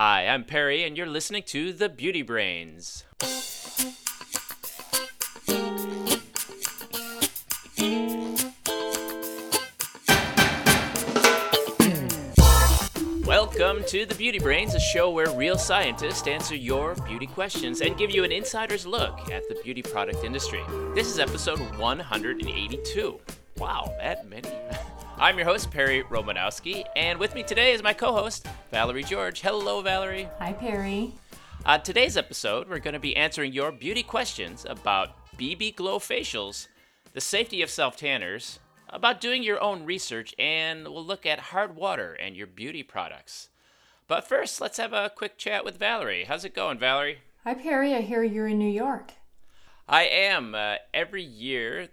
Hi, I'm Perry, and you're listening to The Beauty Brains. Welcome to The Beauty Brains, a show where real scientists answer your beauty questions and give you an insider's look at the beauty product industry. This is episode 182. Wow, that many. I'm your host, Perry Romanowski, and with me today is my co host, Valerie George. Hello, Valerie. Hi, Perry. On today's episode, we're going to be answering your beauty questions about BB Glow facials, the safety of self tanners, about doing your own research, and we'll look at hard water and your beauty products. But first, let's have a quick chat with Valerie. How's it going, Valerie? Hi, Perry. I hear you're in New York. I am. Uh, every year,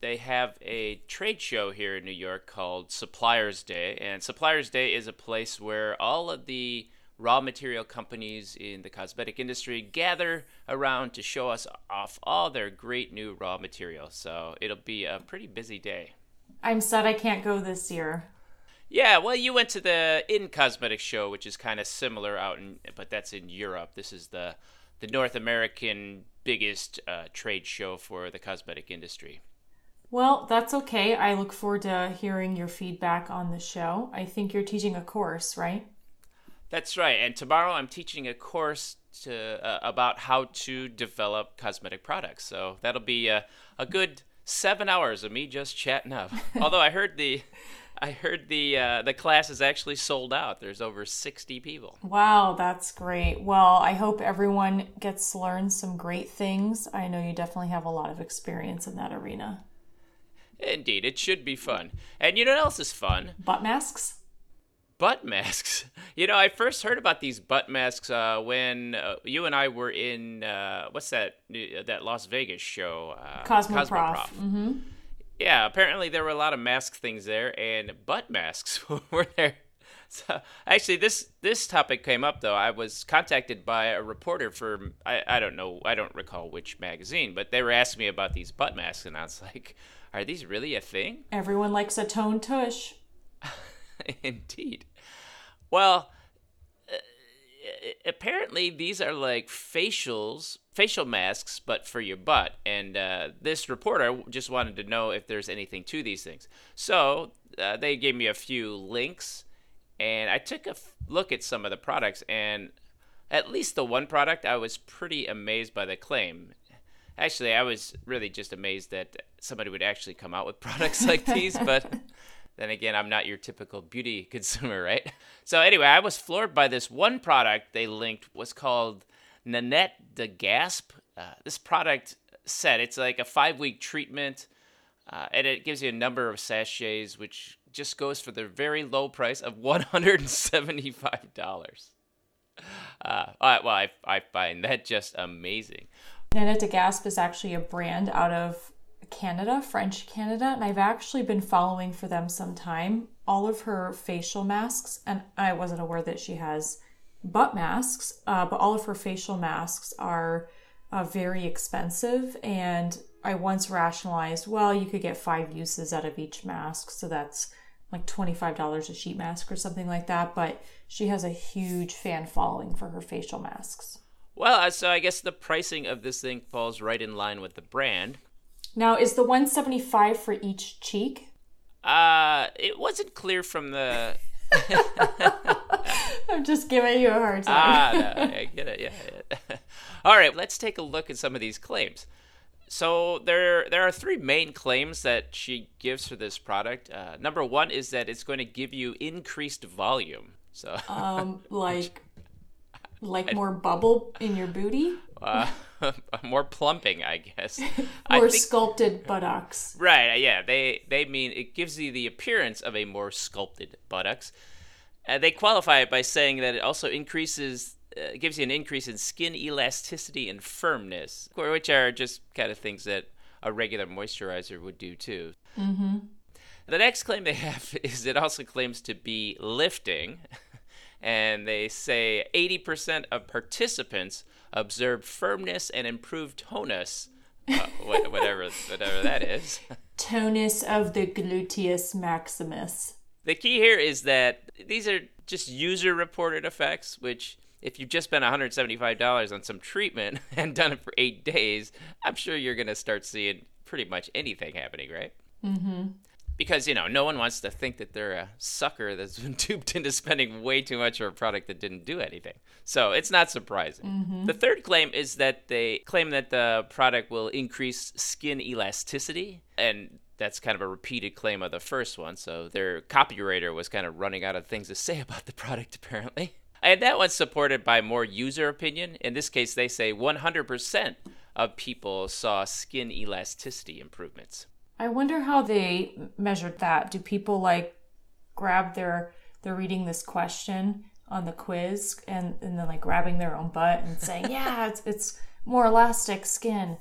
they have a trade show here in New York called Suppliers Day. And Suppliers Day is a place where all of the raw material companies in the cosmetic industry gather around to show us off all their great new raw materials. So it'll be a pretty busy day. I'm sad I can't go this year. Yeah, well, you went to the In Cosmetics show, which is kind of similar out in, but that's in Europe. This is the the North American biggest uh, trade show for the cosmetic industry. Well, that's okay. I look forward to hearing your feedback on the show. I think you're teaching a course, right? That's right. And tomorrow I'm teaching a course to uh, about how to develop cosmetic products. So that'll be a, a good seven hours of me just chatting up. Although I heard the I heard the uh, the class is actually sold out. There's over 60 people. Wow, that's great. Well, I hope everyone gets to learn some great things. I know you definitely have a lot of experience in that arena. Indeed, it should be fun. And you know what else is fun? Butt masks? Butt masks. You know, I first heard about these butt masks uh, when uh, you and I were in uh, what's that that Las Vegas show? Uh, Cosmoprof. Cosmoprof. Mm-hmm. Yeah, apparently there were a lot of mask things there, and butt masks were there. So actually, this this topic came up though. I was contacted by a reporter for I, I don't know I don't recall which magazine, but they were asking me about these butt masks, and I was like, are these really a thing? Everyone likes a tone tush. Indeed. Well, uh, apparently these are like facials, facial masks, but for your butt. And uh, this reporter just wanted to know if there's anything to these things. So uh, they gave me a few links, and I took a f- look at some of the products, and at least the one product, I was pretty amazed by the claim. Actually, I was really just amazed that somebody would actually come out with products like these, but then again, I'm not your typical beauty consumer, right? So anyway, I was floored by this one product they linked was called Nannette de Gaspé. Uh, this product said it's like a five week treatment, uh, and it gives you a number of sachets, which just goes for the very low price of $175. Uh, well, I, I find that just amazing. Nannette de Gaspé is actually a brand out of Canada, French Canada, and I've actually been following for them some time. All of her facial masks, and I wasn't aware that she has butt masks, uh, but all of her facial masks are uh, very expensive. And I once rationalized, well, you could get five uses out of each mask, so that's like $25 a sheet mask or something like that. But she has a huge fan following for her facial masks. Well, uh, so I guess the pricing of this thing falls right in line with the brand. Now, is the 175 for each cheek? Uh, it wasn't clear from the. I'm just giving you a hard time. ah, no, I get it. Yeah. yeah. All right, let's take a look at some of these claims. So there, there are three main claims that she gives for this product. Uh, number one is that it's going to give you increased volume. So, um, like like more bubble in your booty? Uh, more plumping, I guess. more think, sculpted buttocks. Right, uh, yeah. They they mean it gives you the appearance of a more sculpted buttocks. Uh, they qualify it by saying that it also increases uh, gives you an increase in skin elasticity and firmness, which are just kind of things that a regular moisturizer would do too. Mm-hmm. The next claim they have is it also claims to be lifting and they say 80% of participants observed firmness and improved tonus, uh, whatever whatever that is. Tonus of the gluteus maximus. The key here is that these are just user reported effects, which if you've just spent $175 on some treatment and done it for eight days, I'm sure you're going to start seeing pretty much anything happening, right? Mm-hmm. Because, you know, no one wants to think that they're a sucker that's been duped into spending way too much for a product that didn't do anything. So it's not surprising. Mm-hmm. The third claim is that they claim that the product will increase skin elasticity. And that's kind of a repeated claim of the first one. So their copywriter was kind of running out of things to say about the product, apparently. And that one's supported by more user opinion. In this case, they say 100% of people saw skin elasticity improvements. I wonder how they measured that. Do people like grab their they're reading this question on the quiz and, and then like grabbing their own butt and saying, Yeah, it's it's more elastic skin.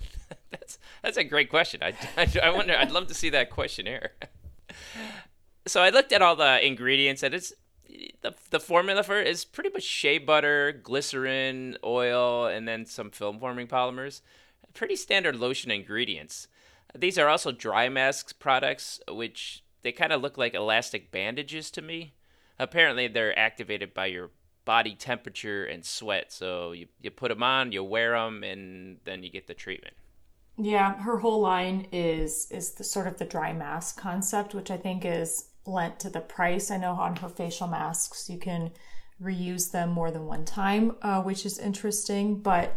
that's that's a great question. I, I, I wonder. I'd love to see that questionnaire. so I looked at all the ingredients, and it's the the formula for it is pretty much shea butter, glycerin, oil, and then some film forming polymers. Pretty standard lotion ingredients. These are also dry masks products, which they kind of look like elastic bandages to me. Apparently, they're activated by your body temperature and sweat. So you, you put them on, you wear them, and then you get the treatment. Yeah, her whole line is is the sort of the dry mask concept, which I think is lent to the price. I know on her facial masks you can reuse them more than one time, uh, which is interesting. But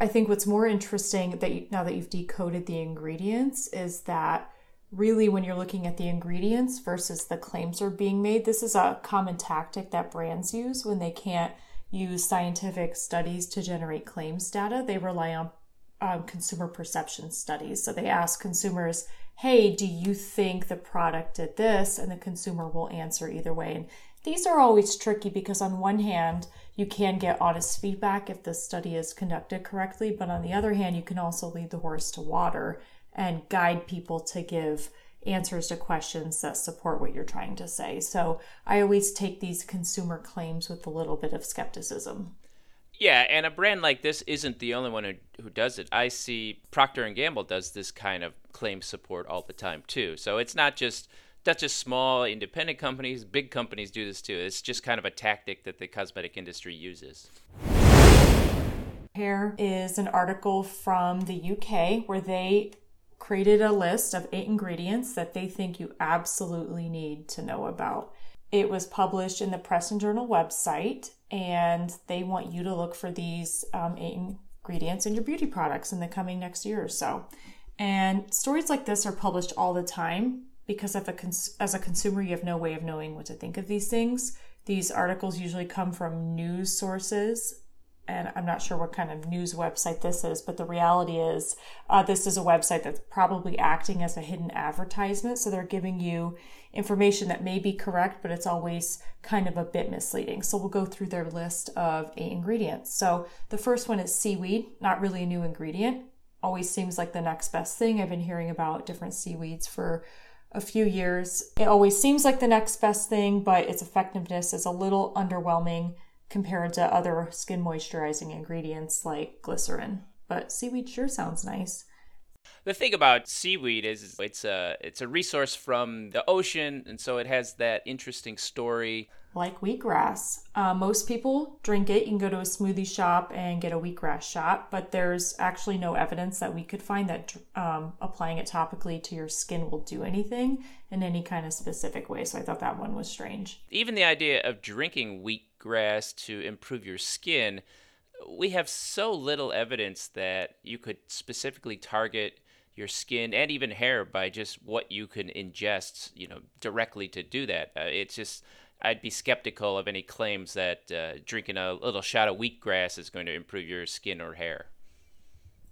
I think what's more interesting that you, now that you've decoded the ingredients is that really when you're looking at the ingredients versus the claims are being made, this is a common tactic that brands use when they can't use scientific studies to generate claims data. They rely on um, consumer perception studies. So they ask consumers, hey, do you think the product did this? And the consumer will answer either way. And these are always tricky because, on one hand, you can get honest feedback if the study is conducted correctly. But on the other hand, you can also lead the horse to water and guide people to give answers to questions that support what you're trying to say. So I always take these consumer claims with a little bit of skepticism. Yeah, and a brand like this isn't the only one who, who does it. I see Procter and Gamble does this kind of claim support all the time too. So it's not just that's just small independent companies, big companies do this too. It's just kind of a tactic that the cosmetic industry uses. Here is an article from the UK where they created a list of eight ingredients that they think you absolutely need to know about. It was published in the Press and Journal website, and they want you to look for these um, eight ingredients in your beauty products in the coming next year or so. And stories like this are published all the time because a cons- as a consumer you have no way of knowing what to think of these things. These articles usually come from news sources and I'm not sure what kind of news website this is, but the reality is uh, this is a website that's probably acting as a hidden advertisement. So they're giving you information that may be correct, but it's always kind of a bit misleading. So we'll go through their list of eight ingredients. So the first one is seaweed, not really a new ingredient. Always seems like the next best thing. I've been hearing about different seaweeds for a few years. It always seems like the next best thing, but its effectiveness is a little underwhelming compared to other skin moisturizing ingredients like glycerin. But seaweed sure sounds nice. The thing about seaweed is it's a it's a resource from the ocean, and so it has that interesting story. Like wheatgrass, uh, most people drink it. You can go to a smoothie shop and get a wheatgrass shot, but there's actually no evidence that we could find that um, applying it topically to your skin will do anything in any kind of specific way. So I thought that one was strange. Even the idea of drinking wheatgrass to improve your skin, we have so little evidence that you could specifically target your skin and even hair by just what you can ingest, you know, directly to do that. Uh, it's just I'd be skeptical of any claims that uh, drinking a little shot of wheatgrass is going to improve your skin or hair.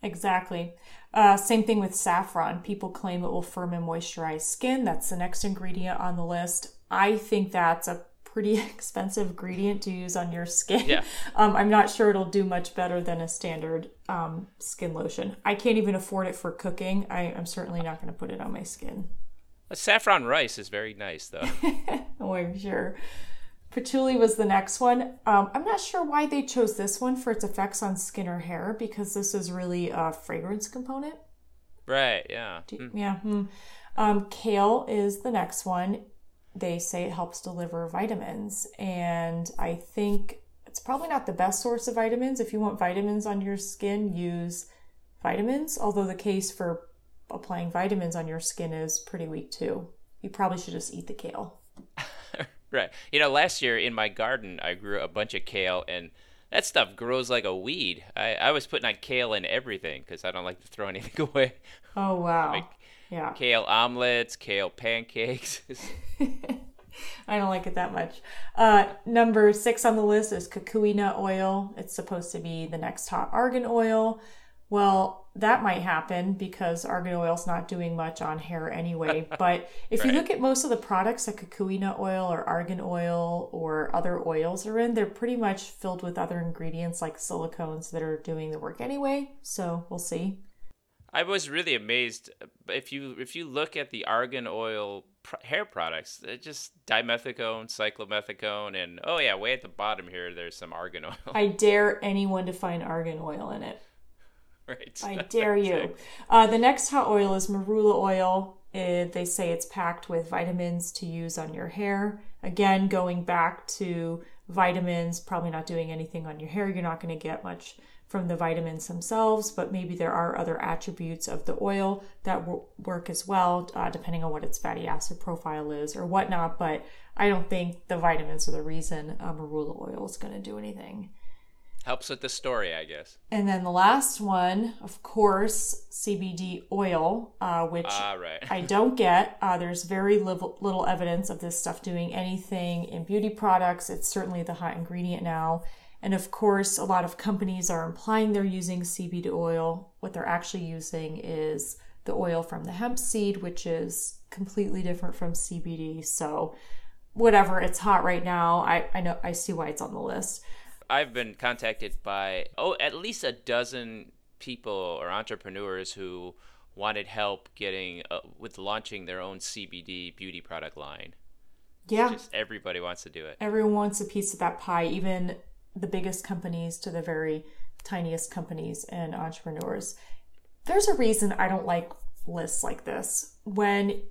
Exactly. Uh, same thing with saffron. People claim it will firm and moisturize skin. That's the next ingredient on the list. I think that's a pretty expensive gradient to use on your skin. Yeah. Um, I'm not sure it'll do much better than a standard um, skin lotion. I can't even afford it for cooking. I, am certainly not going to put it on my skin. A saffron rice is very nice, though. oh, I'm sure. Patchouli was the next one. Um, I'm not sure why they chose this one for its effects on skin or hair because this is really a fragrance component. Right, yeah. mm. Yeah. Mm. Um, kale is the next one they say it helps deliver vitamins. And I think it's probably not the best source of vitamins. If you want vitamins on your skin, use vitamins, although the case for applying vitamins on your skin is pretty weak too. You probably should just eat the kale. right. You know, last year in my garden, I grew a bunch of kale and that stuff grows like a weed. I, I was putting on kale in everything because I don't like to throw anything away. Oh, wow. Yeah. Kale omelets, kale pancakes. I don't like it that much. Uh, number six on the list is nut oil. It's supposed to be the next hot argan oil. Well, that might happen because argan oil is not doing much on hair anyway. But if right. you look at most of the products that nut oil or argan oil or other oils are in, they're pretty much filled with other ingredients like silicones that are doing the work anyway. So we'll see. I was really amazed if you if you look at the argan oil hair products, it's just dimethicone, cyclomethicone, and oh yeah, way at the bottom here, there's some argan oil. I dare anyone to find argan oil in it. Right. I dare you. Uh, the next hot oil is marula oil. It, they say it's packed with vitamins to use on your hair. Again, going back to vitamins, probably not doing anything on your hair. You're not going to get much from the vitamins themselves, but maybe there are other attributes of the oil that work as well, uh, depending on what its fatty acid profile is or whatnot. But I don't think the vitamins are the reason uh, marula oil is going to do anything. Helps with the story, I guess. And then the last one, of course, CBD oil, uh, which ah, right. I don't get. Uh, there's very little, little evidence of this stuff doing anything in beauty products. It's certainly the hot ingredient now. And of course, a lot of companies are implying they're using CBD oil. What they're actually using is the oil from the hemp seed, which is completely different from CBD. So, whatever, it's hot right now. I, I know I see why it's on the list. I've been contacted by oh at least a dozen people or entrepreneurs who wanted help getting uh, with launching their own CBD beauty product line. Yeah, just everybody wants to do it. Everyone wants a piece of that pie, even the biggest companies to the very tiniest companies and entrepreneurs. There's a reason I don't like lists like this. When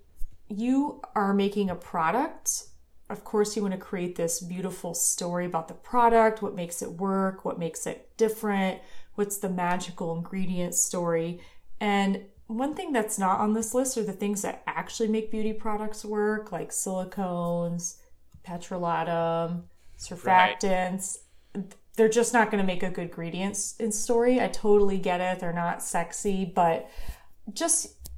you are making a product of course, you want to create this beautiful story about the product, what makes it work, what makes it different, what's the magical ingredient story. And one thing that's not on this list are the things that actually make beauty products work, like silicones, petrolatum, surfactants. Right. They're just not going to make a good ingredients in story. I totally get it. They're not sexy, but just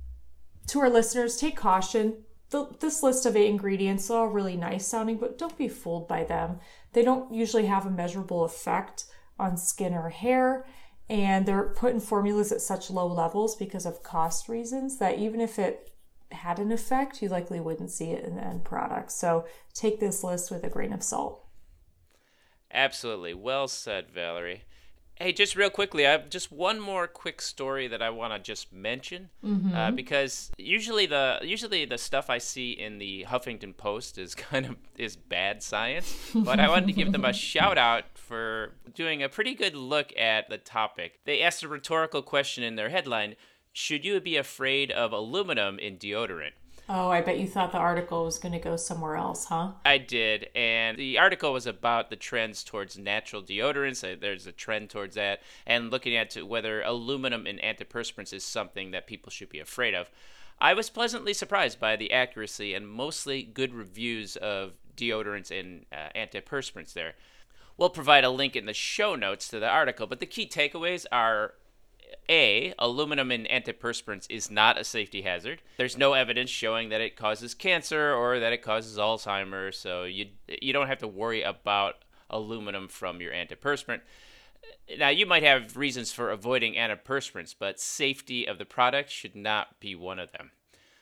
to our listeners, take caution the, this list of eight ingredients are all really nice sounding, but don't be fooled by them. They don't usually have a measurable effect on skin or hair, and they're put in formulas at such low levels because of cost reasons that even if it had an effect, you likely wouldn't see it in the end product. So take this list with a grain of salt. Absolutely. Well said, Valerie. Hey, just real quickly, I have just one more quick story that I want to just mention mm-hmm. uh, because usually the usually the stuff I see in the Huffington Post is kind of is bad science, but I wanted to give them a shout out for doing a pretty good look at the topic. They asked a rhetorical question in their headline: "Should you be afraid of aluminum in deodorant?" Oh, I bet you thought the article was going to go somewhere else, huh? I did. And the article was about the trends towards natural deodorants. Uh, there's a trend towards that. And looking at whether aluminum in antiperspirants is something that people should be afraid of. I was pleasantly surprised by the accuracy and mostly good reviews of deodorants and uh, antiperspirants there. We'll provide a link in the show notes to the article, but the key takeaways are a, aluminum in antiperspirants is not a safety hazard. There's no evidence showing that it causes cancer or that it causes Alzheimer's, so you you don't have to worry about aluminum from your antiperspirant. Now, you might have reasons for avoiding antiperspirants, but safety of the product should not be one of them.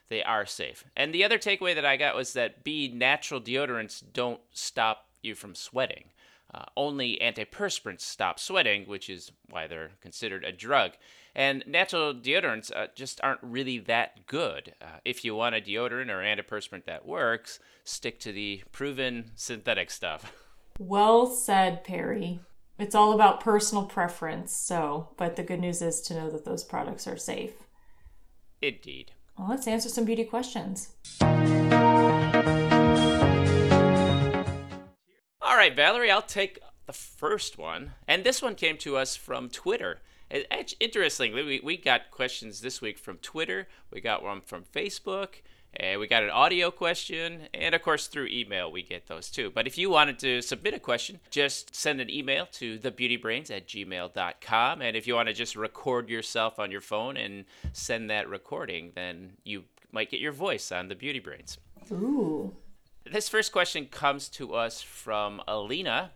They are safe. And the other takeaway that I got was that B, natural deodorants don't stop you from sweating. Uh, only antiperspirants stop sweating, which is why they're considered a drug. And natural deodorants uh, just aren't really that good. Uh, if you want a deodorant or antiperspirant that works, stick to the proven synthetic stuff. Well said, Perry. It's all about personal preference, so, but the good news is to know that those products are safe. Indeed. Well, let's answer some beauty questions. All right, Valerie, I'll take the first one, and this one came to us from Twitter. It, interestingly, we, we got questions this week from Twitter, we got one from Facebook, and we got an audio question, and of course, through email, we get those too. But if you wanted to submit a question, just send an email to thebeautybrains at gmail.com. And if you want to just record yourself on your phone and send that recording, then you might get your voice on the Beauty Brains. Ooh. This first question comes to us from Alina.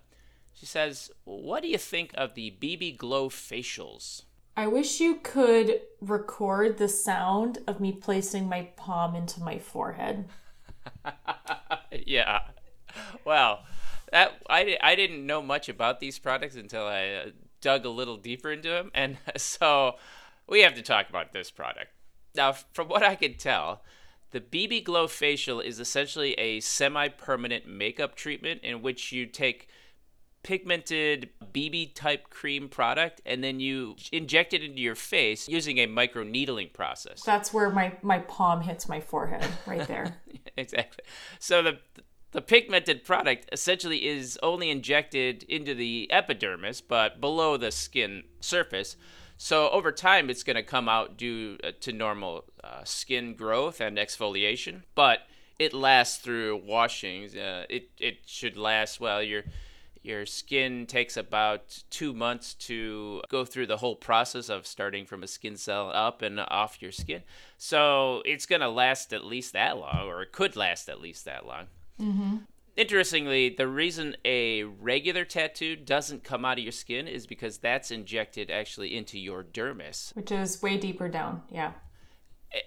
She says, What do you think of the BB Glow facials? I wish you could record the sound of me placing my palm into my forehead. yeah. Well, that I, I didn't know much about these products until I uh, dug a little deeper into them, and so we have to talk about this product. Now, from what I can tell, the BB Glow facial is essentially a semi-permanent makeup treatment in which you take pigmented BB type cream product and then you inject it into your face using a micro needling process. That's where my, my palm hits my forehead, right there. exactly. So the the pigmented product essentially is only injected into the epidermis but below the skin surface. So over time, it's going to come out due uh, to normal uh, skin growth and exfoliation, but it lasts through washings. Uh, it it should last well. You're your skin takes about two months to go through the whole process of starting from a skin cell up and off your skin. So it's going to last at least that long, or it could last at least that long. Mm-hmm. Interestingly, the reason a regular tattoo doesn't come out of your skin is because that's injected actually into your dermis, which is way deeper down. Yeah.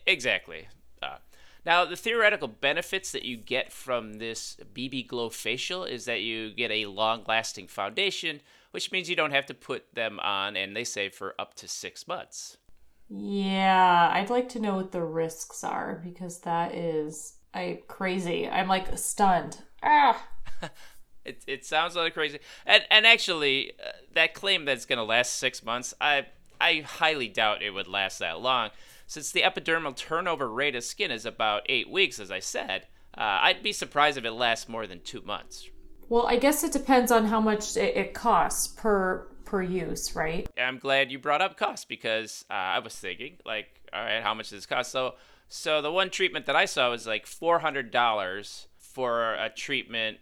Exactly. Uh, now, the theoretical benefits that you get from this BB Glow facial is that you get a long lasting foundation, which means you don't have to put them on, and they say for up to six months. Yeah, I'd like to know what the risks are because that is I crazy. I'm like stunned. Ah. it it sounds like crazy. And and actually, uh, that claim that it's going to last 6 months, I I highly doubt it would last that long since the epidermal turnover rate of skin is about eight weeks, as I said, uh, I'd be surprised if it lasts more than two months. Well, I guess it depends on how much it, it costs per per use, right? I'm glad you brought up cost because uh, I was thinking, like, all right, how much does this cost? So, so the one treatment that I saw was like four hundred dollars for a treatment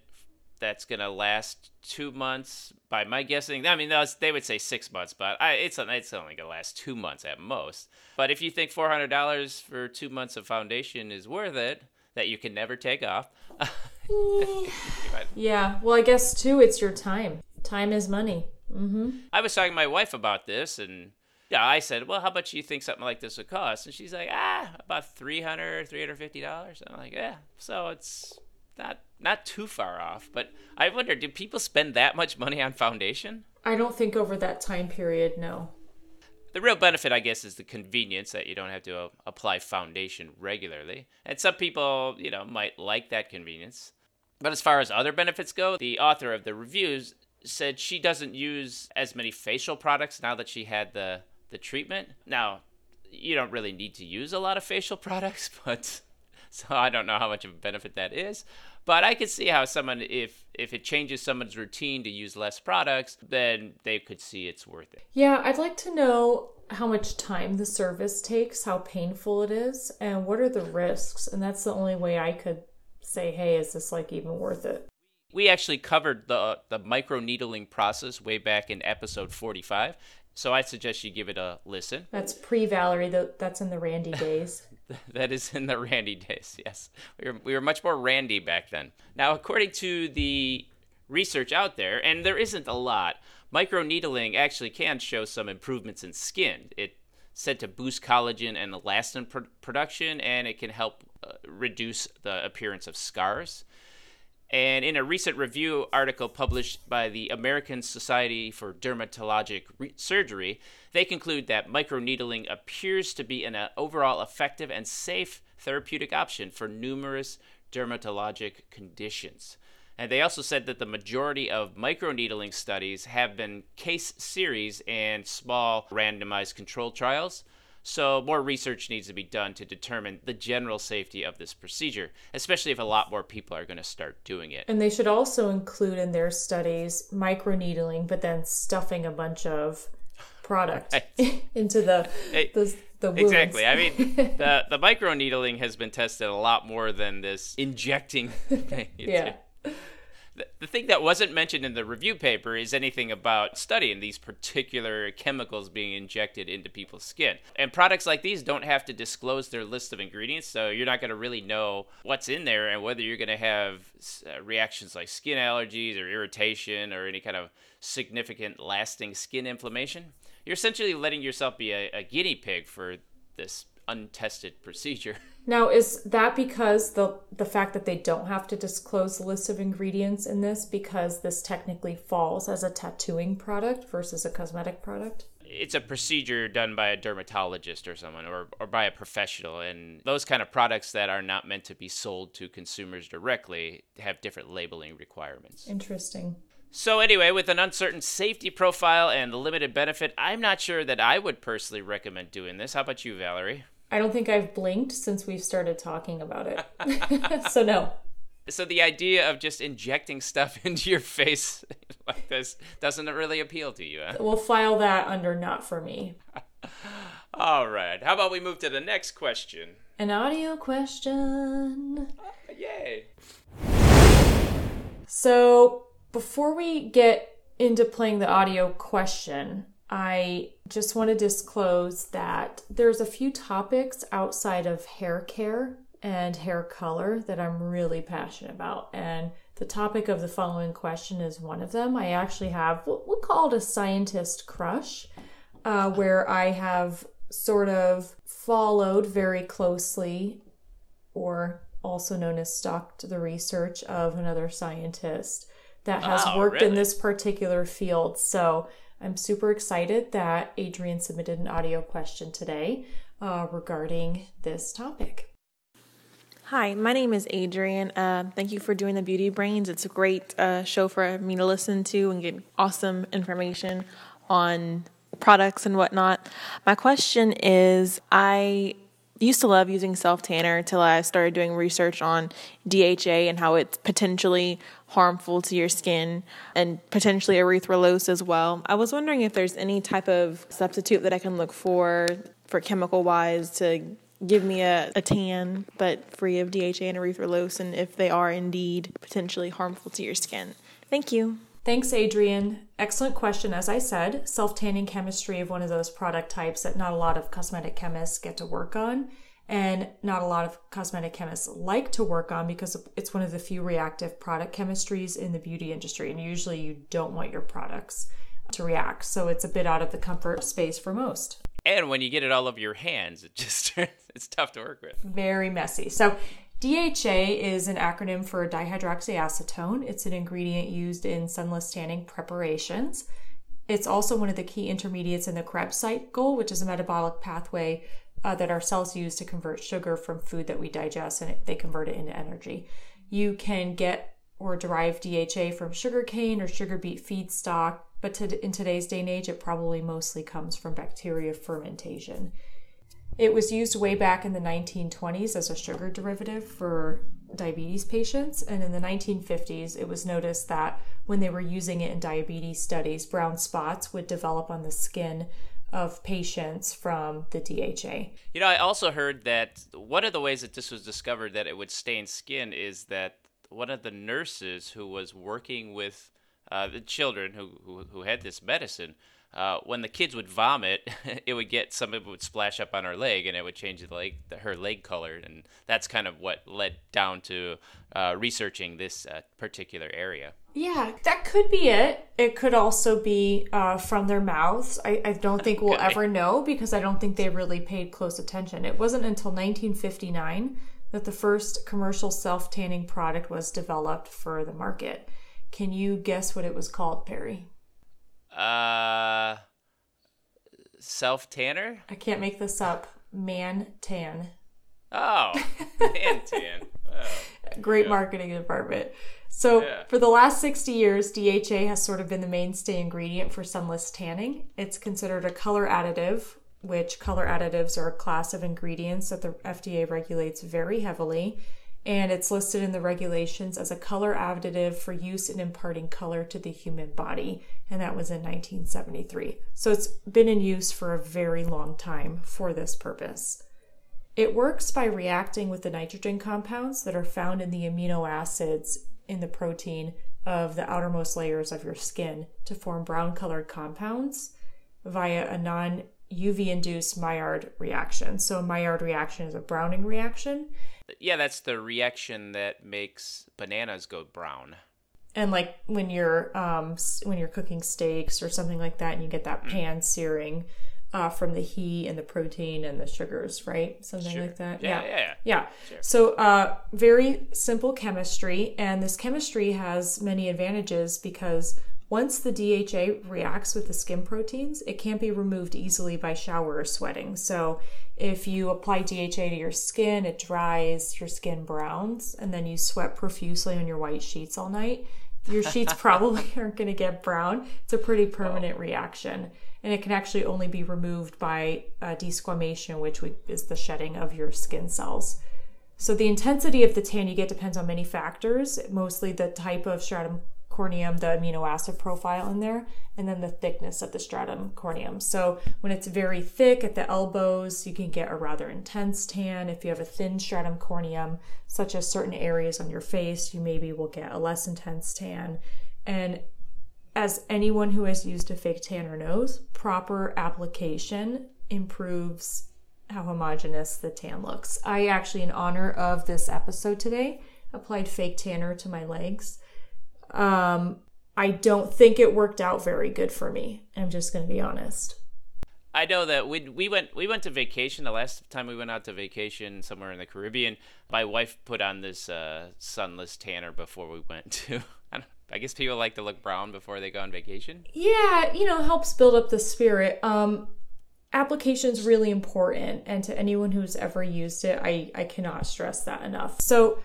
that's gonna last two months. By my guessing, I mean they would say six months, but I, it's it's only gonna last two months at most. But if you think four hundred dollars for two months of foundation is worth it, that you can never take off. yeah, well, I guess too, it's your time. Time is money. Mm-hmm. I was talking to my wife about this, and yeah, I said, "Well, how much do you think something like this would cost?" And she's like, "Ah, about 300 350 dollars." I'm like, "Yeah." So it's not not too far off. But I wonder, do people spend that much money on foundation? I don't think over that time period, no. The real benefit, I guess, is the convenience that you don't have to uh, apply foundation regularly. And some people, you know, might like that convenience. But as far as other benefits go, the author of the reviews said she doesn't use as many facial products now that she had the the treatment. Now, you don't really need to use a lot of facial products, but so I don't know how much of a benefit that is. But I could see how someone, if if it changes someone's routine to use less products, then they could see it's worth it. Yeah, I'd like to know how much time the service takes, how painful it is, and what are the risks. And that's the only way I could say, hey, is this like even worth it? We actually covered the the micro needling process way back in episode 45. So I suggest you give it a listen. That's pre Valerie. That's in the Randy days. that is in the Randy days. Yes, we were we were much more Randy back then. Now, according to the research out there, and there isn't a lot, microneedling actually can show some improvements in skin. It said to boost collagen and elastin pr- production, and it can help uh, reduce the appearance of scars. And in a recent review article published by the American Society for Dermatologic Re- Surgery, they conclude that microneedling appears to be an uh, overall effective and safe therapeutic option for numerous dermatologic conditions. And they also said that the majority of microneedling studies have been case series and small randomized control trials. So, more research needs to be done to determine the general safety of this procedure, especially if a lot more people are going to start doing it. And they should also include in their studies microneedling, but then stuffing a bunch of product into the, the, the wounds. Exactly. I mean, the, the microneedling has been tested a lot more than this injecting. Thing. Yeah the thing that wasn't mentioned in the review paper is anything about studying these particular chemicals being injected into people's skin. And products like these don't have to disclose their list of ingredients, so you're not going to really know what's in there and whether you're going to have uh, reactions like skin allergies or irritation or any kind of significant lasting skin inflammation. You're essentially letting yourself be a, a guinea pig for this untested procedure. Now, is that because the the fact that they don't have to disclose the list of ingredients in this because this technically falls as a tattooing product versus a cosmetic product? It's a procedure done by a dermatologist or someone or, or by a professional. And those kind of products that are not meant to be sold to consumers directly have different labeling requirements. Interesting. So, anyway, with an uncertain safety profile and limited benefit, I'm not sure that I would personally recommend doing this. How about you, Valerie? I don't think I've blinked since we've started talking about it. so no. So the idea of just injecting stuff into your face like this doesn't really appeal to you. Huh? We'll file that under not for me. All right. How about we move to the next question? An audio question. Uh, yay. So, before we get into playing the audio question, I just want to disclose that there's a few topics outside of hair care and hair color that I'm really passionate about. And the topic of the following question is one of them. I actually have what we call it a scientist crush, uh, where I have sort of followed very closely, or also known as stalked the research of another scientist that has oh, worked really? in this particular field. So I'm super excited that Adrian submitted an audio question today uh, regarding this topic. Hi, my name is Adrian. Uh, thank you for doing the Beauty Brains. It's a great uh, show for me to listen to and get awesome information on products and whatnot. My question is I used to love using self tanner until I started doing research on DHA and how it's potentially harmful to your skin and potentially erythrulose as well. I was wondering if there's any type of substitute that I can look for for chemical wise to give me a, a tan but free of DHA and erythrulose and if they are indeed potentially harmful to your skin. Thank you. Thanks, Adrian. Excellent question. As I said, self tanning chemistry of one of those product types that not a lot of cosmetic chemists get to work on, and not a lot of cosmetic chemists like to work on because it's one of the few reactive product chemistries in the beauty industry. And usually you don't want your products to react. So it's a bit out of the comfort space for most. And when you get it all over your hands, it just it's tough to work with. Very messy. So DHA is an acronym for dihydroxyacetone. It's an ingredient used in sunless tanning preparations. It's also one of the key intermediates in the Krebs cycle, which is a metabolic pathway uh, that our cells use to convert sugar from food that we digest and it, they convert it into energy. You can get or derive DHA from sugarcane or sugar beet feedstock, but to, in today's day and age, it probably mostly comes from bacteria fermentation. It was used way back in the 1920s as a sugar derivative for diabetes patients. And in the 1950s, it was noticed that when they were using it in diabetes studies, brown spots would develop on the skin of patients from the DHA. You know, I also heard that one of the ways that this was discovered that it would stain skin is that one of the nurses who was working with uh, the children who, who, who had this medicine uh, when the kids would vomit, it would get some of it would splash up on her leg, and it would change the leg, her leg color, and that's kind of what led down to uh, researching this uh, particular area. Yeah, that could be it. It could also be uh, from their mouths. I, I don't think we'll ever know because I don't think they really paid close attention. It wasn't until 1959 that the first commercial self tanning product was developed for the market. Can you guess what it was called, Perry? Uh, self tanner. I can't make this up. Man tan. Oh, man tan. Great yeah. marketing department. So, yeah. for the last 60 years, DHA has sort of been the mainstay ingredient for sunless tanning. It's considered a color additive which color additives are a class of ingredients that the FDA regulates very heavily. And it's listed in the regulations as a color additive for use in imparting color to the human body. And that was in 1973. So it's been in use for a very long time for this purpose. It works by reacting with the nitrogen compounds that are found in the amino acids in the protein of the outermost layers of your skin to form brown colored compounds via a non UV induced Maillard reaction. So, a Maillard reaction is a browning reaction. Yeah, that's the reaction that makes bananas go brown. And like when you're um, when you're cooking steaks or something like that, and you get that mm. pan searing, uh, from the heat and the protein and the sugars, right? Something sure. like that. Yeah, yeah, yeah. yeah. Sure. So, uh, very simple chemistry, and this chemistry has many advantages because once the DHA reacts with the skin proteins, it can't be removed easily by shower or sweating. So, if you apply DHA to your skin, it dries, your skin browns, and then you sweat profusely on your white sheets all night. Your sheets probably aren't going to get brown. It's a pretty permanent oh. reaction and it can actually only be removed by uh, desquamation, which is the shedding of your skin cells. So the intensity of the tan you get depends on many factors, mostly the type of stratum corneum, the amino acid profile in there, and then the thickness of the stratum corneum. So when it's very thick at the elbows, you can get a rather intense tan. If you have a thin stratum corneum, such as certain areas on your face, you maybe will get a less intense tan. And as anyone who has used a fake tanner knows, proper application improves how homogeneous the tan looks. I actually, in honor of this episode today, applied fake tanner to my legs. Um, I don't think it worked out very good for me. I'm just going to be honest. I know that we we went we went to vacation the last time we went out to vacation somewhere in the Caribbean. My wife put on this uh, sunless tanner before we went to I guess people like to look brown before they go on vacation. Yeah, you know, helps build up the spirit. Um, application's really important, and to anyone who's ever used it, I I cannot stress that enough. So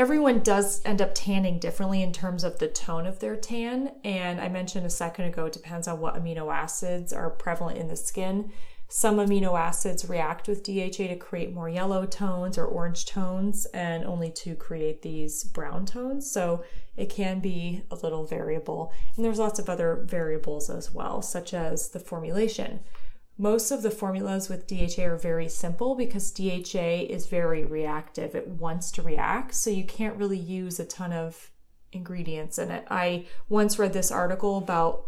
everyone does end up tanning differently in terms of the tone of their tan, and I mentioned a second ago, it depends on what amino acids are prevalent in the skin. Some amino acids react with DHA to create more yellow tones or orange tones, and only to create these brown tones. So it can be a little variable. And there's lots of other variables as well, such as the formulation. Most of the formulas with DHA are very simple because DHA is very reactive. It wants to react, so you can't really use a ton of ingredients in it. I once read this article about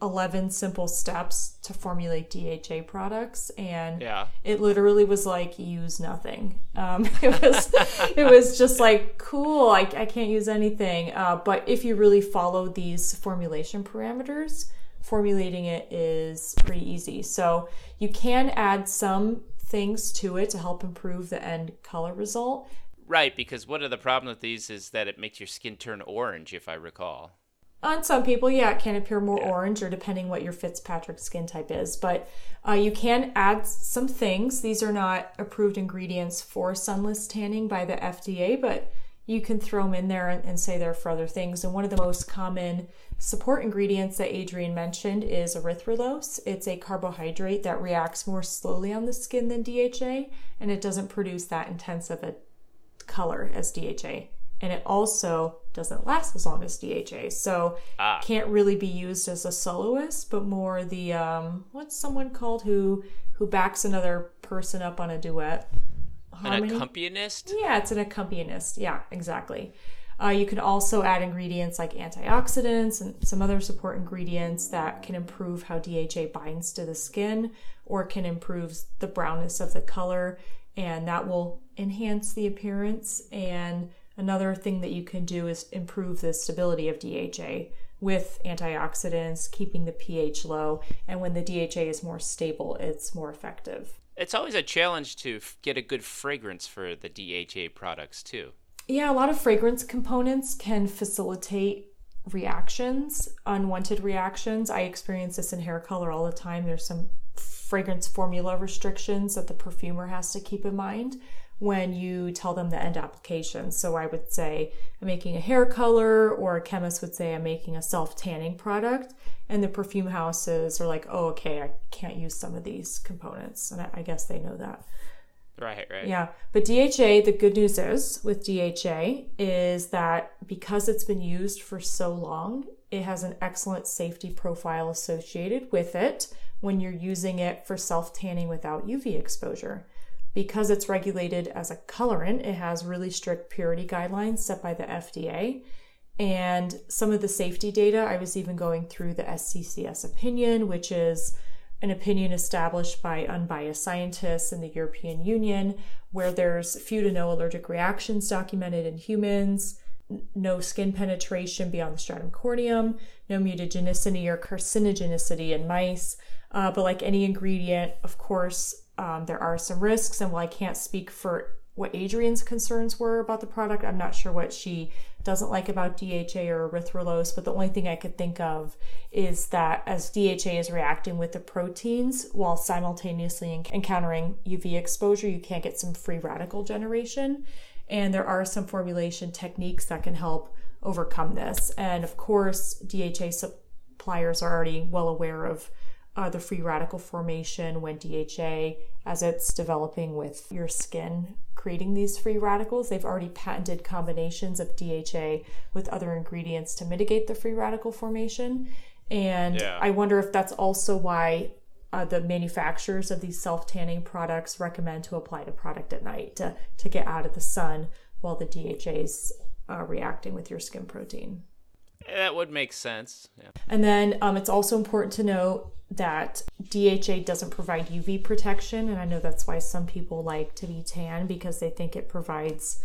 11 simple steps to formulate DHA products and yeah. it literally was like use nothing. Um, it was it was just like cool. I, I can't use anything. Uh, but if you really follow these formulation parameters, formulating it is pretty easy. So you can add some things to it to help improve the end color result. Right, because one of the problems with these is that it makes your skin turn orange, if I recall. On some people, yeah, it can appear more yeah. orange or depending what your Fitzpatrick skin type is. But uh, you can add some things. These are not approved ingredients for sunless tanning by the FDA, but you can throw them in there and, and say they're for other things. And one of the most common support ingredients that Adrian mentioned is erythrulose. It's a carbohydrate that reacts more slowly on the skin than DHA, and it doesn't produce that intense of a color as DHA and it also doesn't last as long as DHA. So ah. can't really be used as a soloist, but more the um, what's someone called who who backs another person up on a duet. Harmony? An accompanist? Yeah, it's an accompanist. Yeah, exactly. Uh, you can also add ingredients like antioxidants and some other support ingredients that can improve how DHA binds to the skin or can improve the brownness of the color, and that will enhance the appearance and Another thing that you can do is improve the stability of DHA with antioxidants, keeping the pH low, and when the DHA is more stable, it's more effective. It's always a challenge to get a good fragrance for the DHA products, too. Yeah, a lot of fragrance components can facilitate reactions, unwanted reactions. I experience this in hair color all the time. There's some fragrance formula restrictions that the perfumer has to keep in mind when you tell them the end application. So I would say I'm making a hair color, or a chemist would say I'm making a self tanning product. And the perfume houses are like, oh, okay, I can't use some of these components. And I, I guess they know that. Right, right. Yeah. But DHA, the good news is with DHA is that because it's been used for so long, it has an excellent safety profile associated with it when you're using it for self tanning without UV exposure. Because it's regulated as a colorant, it has really strict purity guidelines set by the FDA. And some of the safety data, I was even going through the SCCS opinion, which is an opinion established by unbiased scientists in the European Union, where there's few to no allergic reactions documented in humans, no skin penetration beyond the stratum corneum, no mutagenicity or carcinogenicity in mice. Uh, but like any ingredient, of course, um, there are some risks. And while I can't speak for what Adrienne's concerns were about the product, I'm not sure what she doesn't like about DHA or erythrulose, but the only thing I could think of is that as DHA is reacting with the proteins while simultaneously encountering UV exposure, you can't get some free radical generation. And there are some formulation techniques that can help overcome this. And of course, DHA suppliers are already well aware of uh, the free radical formation when DHA, as it's developing with your skin, creating these free radicals. They've already patented combinations of DHA with other ingredients to mitigate the free radical formation. And yeah. I wonder if that's also why uh, the manufacturers of these self tanning products recommend to apply the product at night to, to get out of the sun while the DHA is uh, reacting with your skin protein. That would make sense. Yeah. And then um, it's also important to note that DHA doesn't provide UV protection. And I know that's why some people like to be tan because they think it provides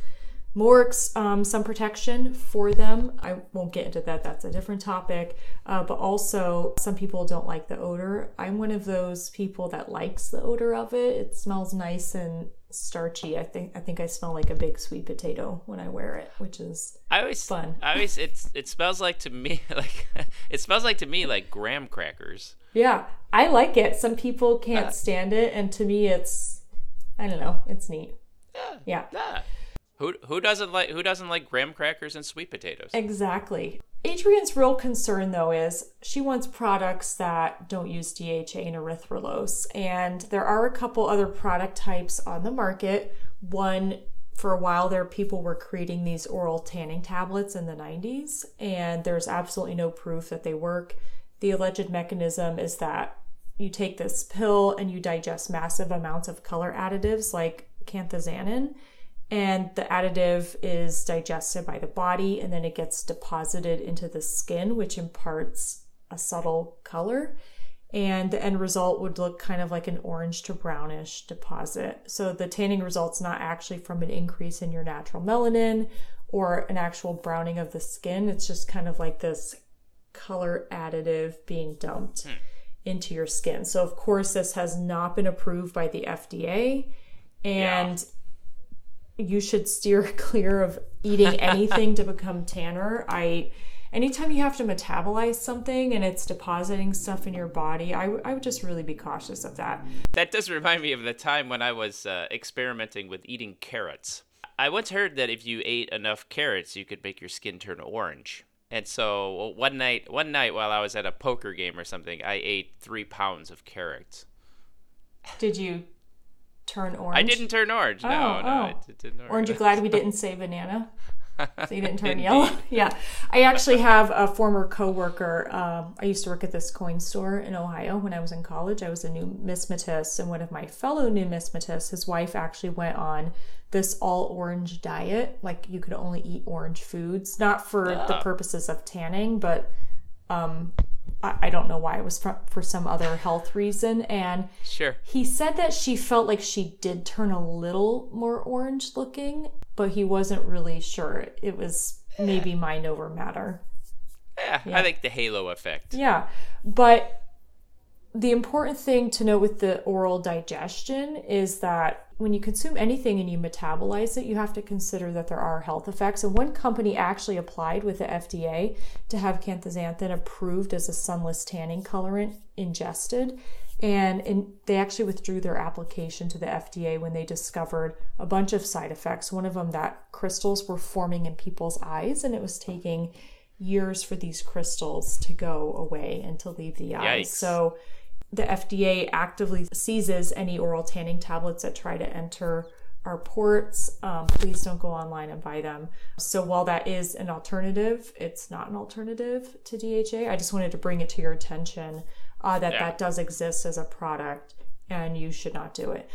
more um, sun protection for them. I won't get into that, that's a different topic. Uh, but also, some people don't like the odor. I'm one of those people that likes the odor of it. It smells nice and starchy. I think I think I smell like a big sweet potato when I wear it, which is I always fun. I always it's it smells like to me like it smells like to me like graham crackers. Yeah, I like it. Some people can't uh, stand it, and to me, it's I don't know, it's neat. Yeah, yeah. Who who doesn't like who doesn't like graham crackers and sweet potatoes? Exactly. Adrienne's real concern though is she wants products that don't use DHA and erythrulose. And there are a couple other product types on the market. One for a while there people were creating these oral tanning tablets in the 90s and there's absolutely no proof that they work. The alleged mechanism is that you take this pill and you digest massive amounts of color additives like canthaxanthin and the additive is digested by the body and then it gets deposited into the skin which imparts a subtle color. And the end result would look kind of like an orange to brownish deposit. So the tanning result's not actually from an increase in your natural melanin or an actual browning of the skin. It's just kind of like this color additive being dumped hmm. into your skin. So of course this has not been approved by the fda and yeah you should steer clear of eating anything to become tanner. I anytime you have to metabolize something and it's depositing stuff in your body, I, w- I would just really be cautious of that. That does remind me of the time when I was uh, experimenting with eating carrots. I once heard that if you ate enough carrots, you could make your skin turn orange. And so one night, one night while I was at a poker game or something, I ate three pounds of carrots. Did you turn orange? I didn't turn orange. No, oh, no, oh. didn't. Orange. Aren't you glad we didn't say banana? so you didn't turn yellow. yeah, I actually have a former coworker. Um, I used to work at this coin store in Ohio when I was in college. I was a numismatist, and one of my fellow numismatists, his wife actually went on this all orange diet. Like you could only eat orange foods, not for the ah. purposes of tanning, but um, I, don't know why it was for, for some other health reason. And sure, he said that she felt like she did turn a little more orange looking, but he wasn't really sure. It was maybe mind over matter. Yeah, yeah, I think the halo effect. Yeah, but the important thing to know with the oral digestion is that when you consume anything and you metabolize it, you have to consider that there are health effects. And one company actually applied with the FDA to have canthaxanthin approved as a sunless tanning colorant ingested. And in, they actually withdrew their application to the FDA when they discovered a bunch of side effects. One of them that crystals were forming in people's eyes, and it was taking years for these crystals to go away and to leave the eyes. Yikes. So the FDA actively seizes any oral tanning tablets that try to enter our ports. Um, please don't go online and buy them. So while that is an alternative, it's not an alternative to DHA. I just wanted to bring it to your attention uh, that Yeah. that does exist as a product and you should not do it.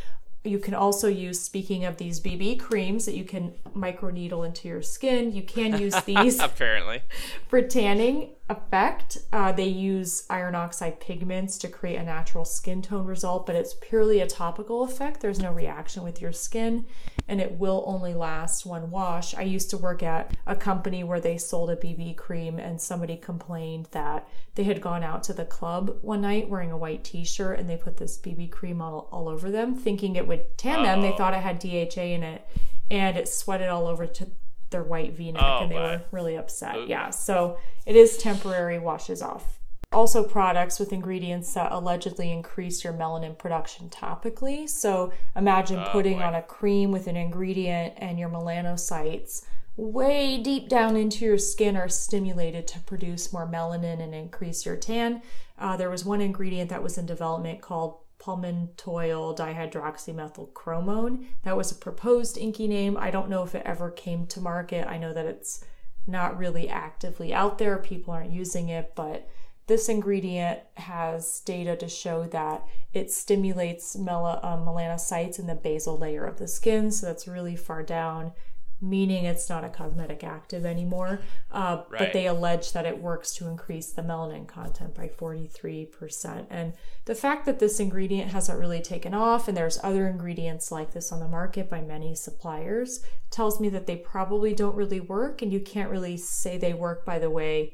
You can also use, speaking of these BB creams that you can microneedle into your skin, you can use these Apparently. for tanning effect. Uh, they use iron oxide pigments to create a natural skin tone result, but it's purely a topical effect. There's no reaction with your skin, and it will only last one wash. I used to work at a company where they sold a BB cream, and somebody complained that they had gone out to the club one night wearing a white t shirt and they put this BB cream all, all over them, thinking it would tan them. They Oh. thought it had DHA in it, and it sweated all over to their white v neck, Oh, and they were really upset. Yeah, so it is temporary, washes off. Also, products with ingredients that allegedly increase your melanin production topically. So, imagine putting boy. on a cream with an ingredient, and your melanocytes way deep down into your skin are stimulated to produce more melanin and increase your tan. Uh, there was one ingredient that was in development called palmitoyl dihydroxymethylchromone. That was a proposed INCI name. I don't know if it ever came to market. I know that it's not really actively out there. People aren't using it, but this ingredient has data to show that it stimulates mel- uh, melanocytes in the basal layer of the skin. So that's really far down, meaning it's not a cosmetic active anymore. Uh, But they allege that it works to increase the melanin content by 43%. And the fact that this ingredient hasn't really taken off and there's other ingredients like this on the market by many suppliers tells me that they probably don't really work and you can't really say they work by the way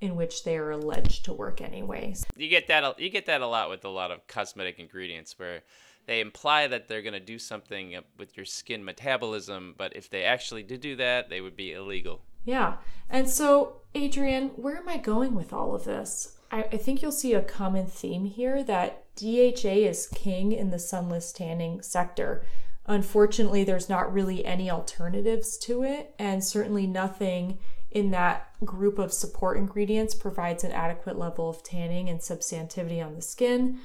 in which they are alleged to work anyways. You get that. You get that a lot with a lot of cosmetic ingredients, where they imply that they're going to do something with your skin metabolism, but if they actually did do that, they would be illegal. Yeah. And so, Adrienne, where am I going with all of this? I, I think you'll see a common theme here that DHA is king in the sunless tanning sector. Unfortunately, there's not really any alternatives to it, and certainly nothing in that group of support ingredients provides an adequate level of tanning and substantivity on the skin.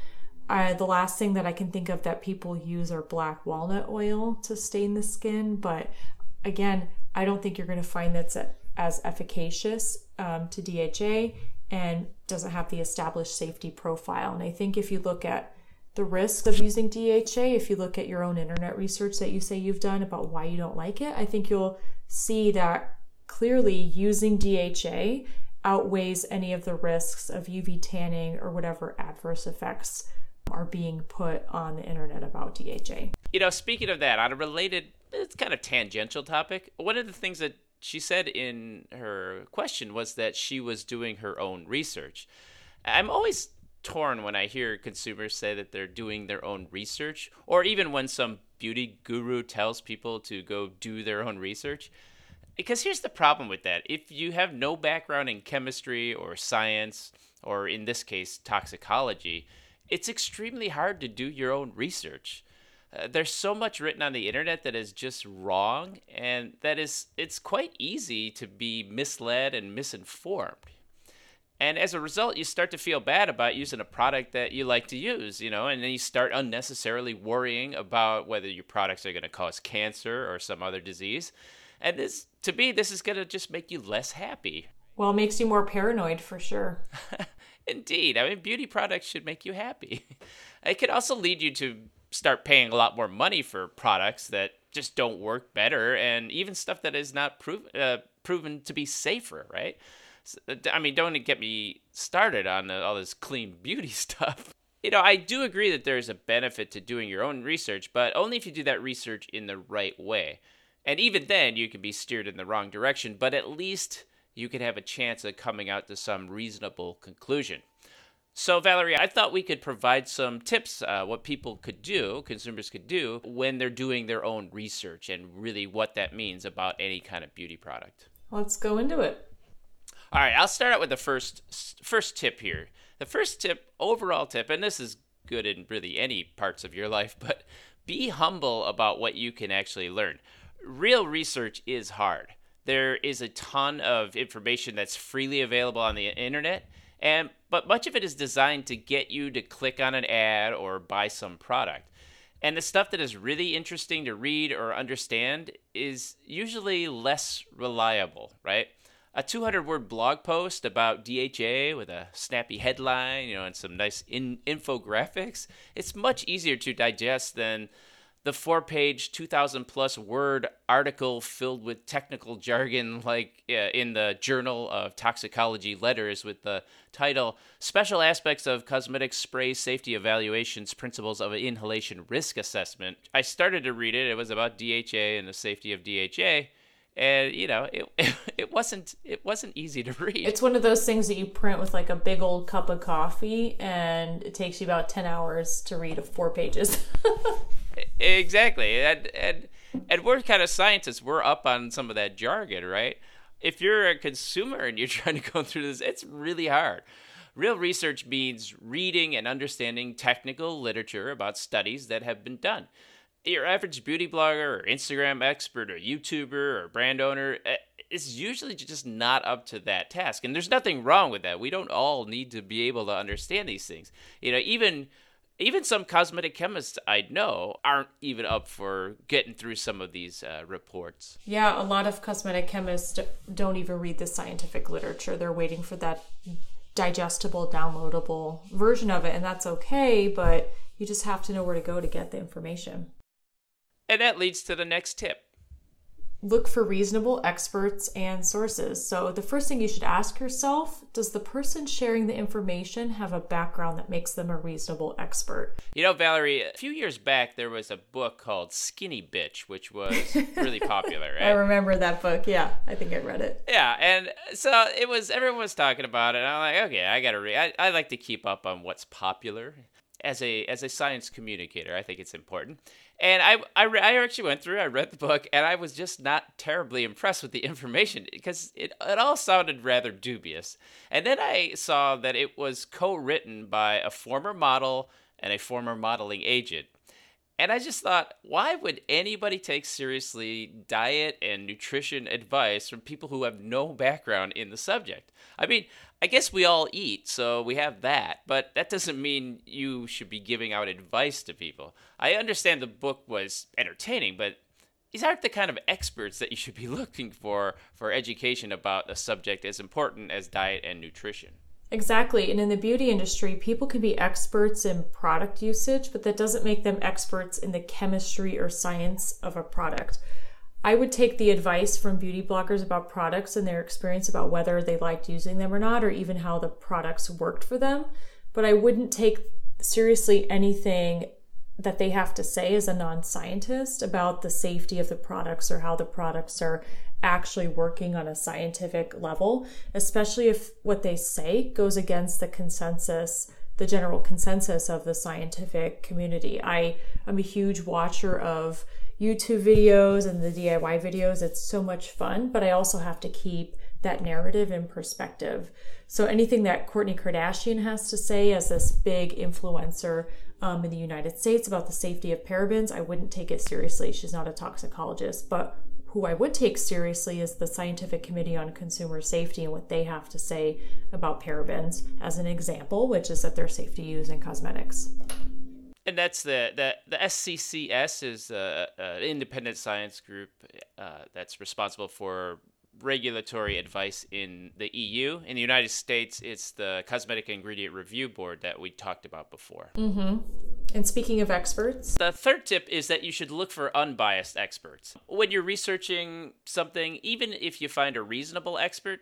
Uh, the last thing that I can think of that people use are black walnut oil to stain the skin, but again, I don't think you're going to find that's as efficacious um, to DHA and doesn't have the established safety profile. And I think if you look at the risks of using DHA, if you look at your own internet research that you say you've done about why you don't like it, I think you'll see that clearly using DHA outweighs any of the risks of UV tanning or whatever adverse effects are being put on the internet about DHA. You know, speaking of that, on a related, it's kind of tangential topic. One of the things that she said in her question was that she was doing her own research. I'm always torn when I hear consumers say that they're doing their own research, or even when some beauty guru tells people to go do their own research. Because here's the problem with that if you have no background in chemistry or science, or in this case, toxicology, it's extremely hard to do your own research. Uh, there's so much written on the internet that is just wrong, and that is it's quite easy to be misled and misinformed. And as a result, you start to feel bad about using a product that you like to use, you know, and then you start unnecessarily worrying about whether your products are going to cause cancer or some other disease. And this, to me, this is going to just make you less happy. Well, it makes you more paranoid for sure. Indeed. I mean, beauty products should make you happy. It can also lead you to start paying a lot more money for products that just don't work better and even stuff that is not prov- uh, proven to be safer, right? I mean, don't get me started on uh, all this clean beauty stuff. You know, I do agree that there's a benefit to doing your own research, but only if you do that research in the right way. And even then, you can be steered in the wrong direction, but at least you can have a chance of coming out to some reasonable conclusion. So, Valerie, I thought we could provide some tips, uh, what people could do, consumers could do, when they're doing their own research and really what that means about any kind of beauty product. Let's go into it. All right, I'll start out with the first first tip here. The first tip, overall tip, and this is good in really any parts of your life, but be humble about what you can actually learn. Real research is hard. There is a ton of information that's freely available on the internet, and but much of it is designed to get you to click on an ad or buy some product. And the stuff that is really interesting to read or understand is usually less reliable, right? A 200 word blog post about DHA with a snappy headline, you know, and some nice in- infographics, it's much easier to digest than the four page, 2,000 plus word article filled with technical jargon, like uh, in the Journal of Toxicology Letters, with the title Special Aspects of Cosmetic Spray Safety Evaluations Principles of Inhalation Risk Assessment. I started to read it, it was about DHA and the safety of DHA. And you know, it, it wasn't it wasn't easy to read. It's one of those things that you print with like a big old cup of coffee, and it takes you about ten hours to read four pages. exactly. And and and we're kind of scientists. We're up on some of that jargon right? If you're a consumer and you're trying to go through this it's really hard. Real research means reading and understanding technical literature about studies that have been done. Your average beauty blogger or instagram expert or youtuber or brand owner eh, is usually just not up to that task. And there's nothing wrong with that. We don't all need to be able to understand these things. You know even even some cosmetic chemists I know aren't even up for getting through some of these uh, reports. Yeah, a lot of cosmetic chemists don't even read the scientific literature. They're waiting for that digestible, downloadable version of it, and that's okay, but you just have to know where to go to get the information. And that leads to the next tip look for reasonable experts and sources. So, the first thing you should ask yourself does the person sharing the information have a background that makes them a reasonable expert? You know, Valerie, a few years back, there was a book called Skinny Bitch, which was really popular, right? I remember that book. Yeah, I think I read it. Yeah, and so it was, everyone was talking about it. I'm like, okay, I gotta read. I, I like to keep up on what's popular as a as a science communicator. I think it's important. And I, I, I actually went through, I read the book, and I was just not terribly impressed with the information because it, it all sounded rather dubious. And then I saw that it was co written by a former model and a former modeling agent. And I just thought, why would anybody take seriously diet and nutrition advice from people who have no background in the subject? I mean, I guess we all eat, so we have that, but that doesn't mean you should be giving out advice to people. I understand the book was entertaining, but these aren't the kind of experts that you should be looking for for education about a subject as important as diet and nutrition. Exactly. And in the beauty industry, people can be experts in product usage, but that doesn't make them experts in the chemistry or science of a product. I would take the advice from beauty bloggers about products and their experience about whether they liked using them or not, or even how the products worked for them. But I wouldn't take seriously anything that they have to say as a non scientist about the safety of the products or how the products are actually working on a scientific level, especially if what they say goes against the consensus, the general consensus of the scientific community. I am a huge watcher of YouTube videos and the DIY videos. It's so much fun, but I also have to keep that narrative in perspective. So anything that Kourtney Kardashian has to say as this big influencer um, in the United States about the safety of parabens, I wouldn't take it seriously. She's not a toxicologist, but who I would take seriously is the Scientific Committee on Consumer Safety and what they have to say about parabens, as an example, which is that they're safe to use in cosmetics. And that's the the the SCCS is an independent science group uh, that's responsible for regulatory advice in the EU. In the United States, it's the Cosmetic Ingredient Review Board that we talked about before. Mm-hmm. And speaking of experts, the third tip is that you should look for unbiased experts. When you're researching something, even if you find a reasonable expert,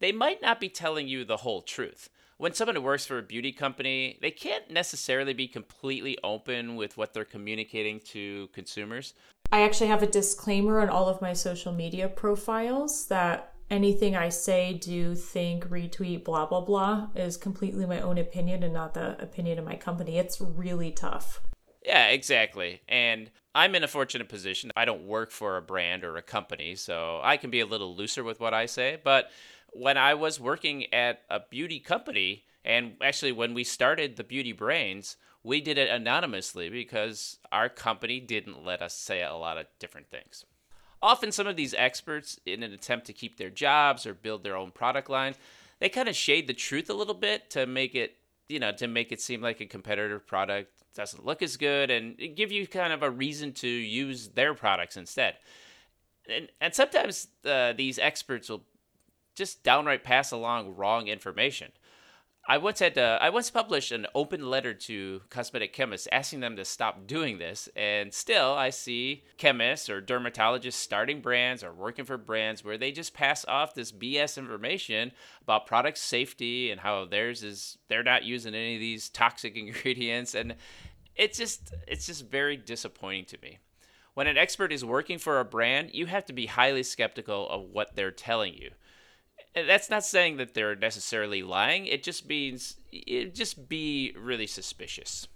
they might not be telling you the whole truth. When someone works for a beauty company, they can't necessarily be completely open with what they're communicating to consumers. I actually have a disclaimer on all of my social media profiles that anything I say, do, think, retweet, blah, blah, blah is completely my own opinion and not the opinion of my company. It's really tough. Yeah, exactly. And I'm in a fortunate position. I don't work for a brand or a company, so I can be a little looser with what I say. But when I was working at a beauty company, and actually when we started the Beauty Brains, we did it anonymously because our company didn't let us say a lot of different things. Often, some of these experts, in an attempt to keep their jobs or build their own product line, they kind of shade the truth a little bit to make it, you know, to make it seem like a competitor product doesn't look as good and give you kind of a reason to use their products instead. And, and sometimes uh, these experts will just downright pass along wrong information. I once had to, I once published an open letter to cosmetic chemists asking them to stop doing this, and still I see chemists or dermatologists starting brands or working for brands where they just pass off this BS information about product safety and how theirs is they're not using any of these toxic ingredients, and it's just it's just very disappointing to me. When an expert is working for a brand, you have to be highly skeptical of what they're telling you that's not saying that they're necessarily lying. It just means it just be really suspicious.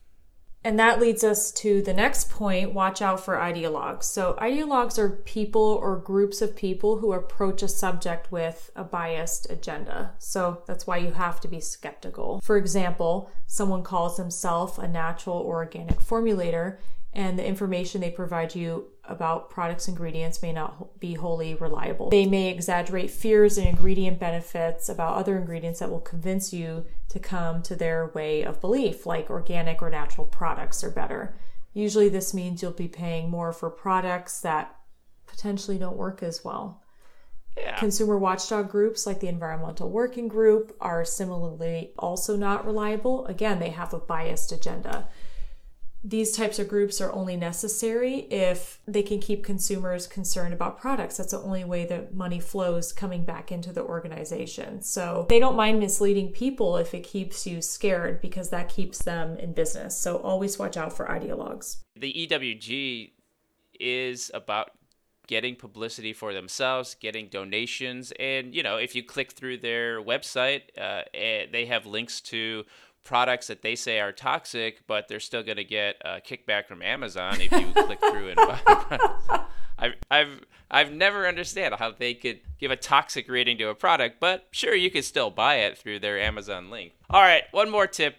And that leads us to the next point watch out for ideologues. So, ideologues are people or groups of people who approach a subject with a biased agenda. So, that's why you have to be skeptical. For example, someone calls himself a natural or organic formulator and the information they provide you about products ingredients may not be wholly reliable. They may exaggerate fears and ingredient benefits about other ingredients that will convince you to come to their way of belief, like organic or natural products are better. Usually, this means you'll be paying more for products that potentially don't work as well. Yeah. Consumer watchdog groups like the Environmental Working Group are similarly also not reliable. Again, they have a biased agenda these types of groups are only necessary if they can keep consumers concerned about products. That's the only way that money flows coming back into the organization. So they don't mind misleading people if it keeps you scared because that keeps them in business. So always watch out for ideologues. The EWG is about getting publicity for themselves, getting donations, and you know, if you click through their website, uh, eh, they have links to products that they say are toxic, but they're still going to get a kickback from Amazon if you click through and buy I've, I've, I've never understand how they could give a toxic rating to a product, but sure, you could still buy it through their Amazon link. All right, one more tip.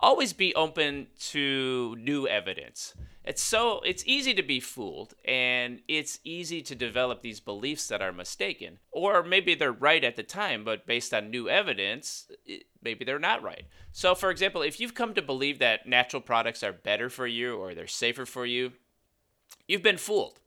Always be open to new evidence. It's so it's easy to be fooled and it's easy to develop these beliefs that are mistaken. Or maybe they're right at the time but based on new evidence maybe they're not right. So for example if you've come to believe that natural products are better for you or they're safer for you you've been fooled.